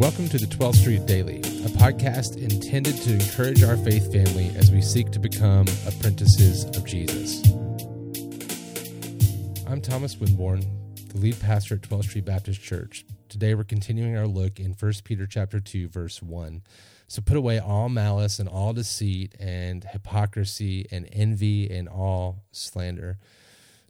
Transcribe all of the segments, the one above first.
Welcome to the 12th Street Daily, a podcast intended to encourage our faith family as we seek to become apprentices of Jesus. I'm Thomas Winborn, the lead pastor at 12th Street Baptist Church. Today we're continuing our look in 1 Peter chapter 2 verse 1. So put away all malice and all deceit and hypocrisy and envy and all slander.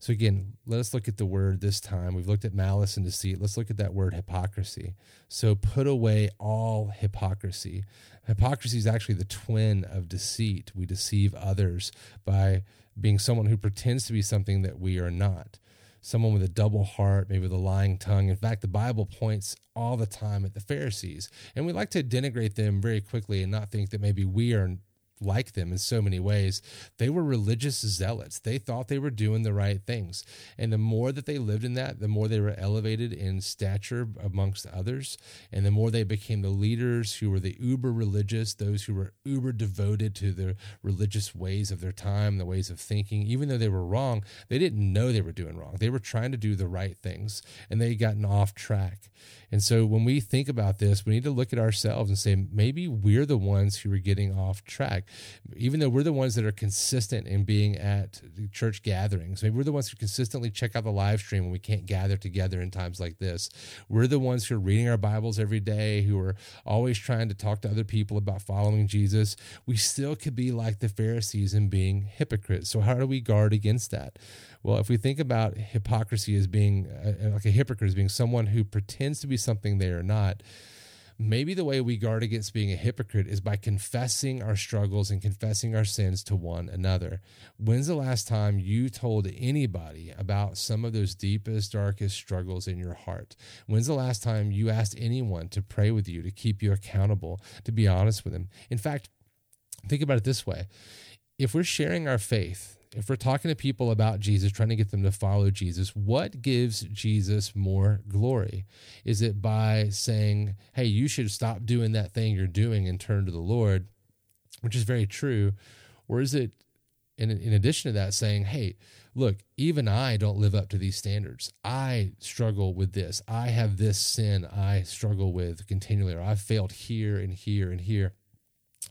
So again, let us look at the word this time. We've looked at malice and deceit. Let's look at that word hypocrisy. So put away all hypocrisy. Hypocrisy is actually the twin of deceit. We deceive others by being someone who pretends to be something that we are not someone with a double heart, maybe with a lying tongue. In fact, the Bible points all the time at the Pharisees, and we like to denigrate them very quickly and not think that maybe we are like them in so many ways. They were religious zealots. They thought they were doing the right things. And the more that they lived in that, the more they were elevated in stature amongst others. And the more they became the leaders who were the uber religious, those who were uber devoted to the religious ways of their time, the ways of thinking. Even though they were wrong, they didn't know they were doing wrong. They were trying to do the right things and they gotten off track. And so when we think about this, we need to look at ourselves and say, maybe we're the ones who are getting off track even though we're the ones that are consistent in being at church gatherings, maybe we're the ones who consistently check out the live stream when we can't gather together in times like this. We're the ones who are reading our Bibles every day, who are always trying to talk to other people about following Jesus. We still could be like the Pharisees and being hypocrites. So, how do we guard against that? Well, if we think about hypocrisy as being uh, like a hypocrite, as being someone who pretends to be something they are not, maybe the way we guard against being a hypocrite is by confessing our struggles and confessing our sins to one another. When's the last time you told anybody about some of those deepest, darkest struggles in your heart? When's the last time you asked anyone to pray with you, to keep you accountable, to be honest with them? In fact, think about it this way if we're sharing our faith, if we're talking to people about Jesus, trying to get them to follow Jesus, what gives Jesus more glory? Is it by saying, hey, you should stop doing that thing you're doing and turn to the Lord, which is very true? Or is it, in, in addition to that, saying, hey, look, even I don't live up to these standards. I struggle with this. I have this sin I struggle with continually, or I've failed here and here and here.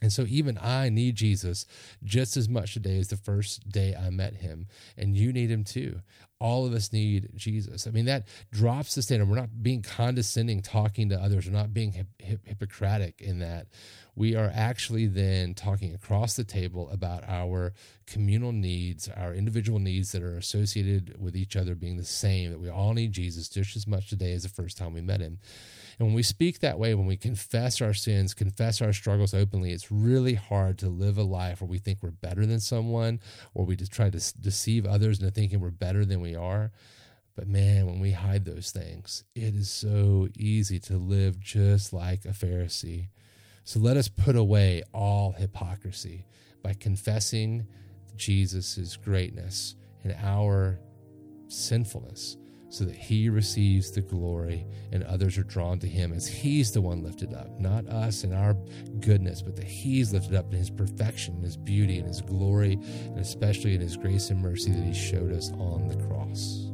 And so, even I need Jesus just as much today as the first day I met him. And you need him too. All of us need Jesus. I mean, that drops the standard. We're not being condescending talking to others, we're not being hip, hip, Hippocratic in that. We are actually then talking across the table about our communal needs, our individual needs that are associated with each other being the same, that we all need Jesus just as much today as the first time we met him. And when we speak that way, when we confess our sins, confess our struggles openly, it's really hard to live a life where we think we're better than someone or we just try to deceive others into thinking we're better than we are. But man, when we hide those things, it is so easy to live just like a Pharisee. So let us put away all hypocrisy by confessing Jesus' greatness and our sinfulness so that he receives the glory and others are drawn to him as he's the one lifted up, not us and our goodness, but that he's lifted up in his perfection, his beauty, and his glory, and especially in his grace and mercy that he showed us on the cross.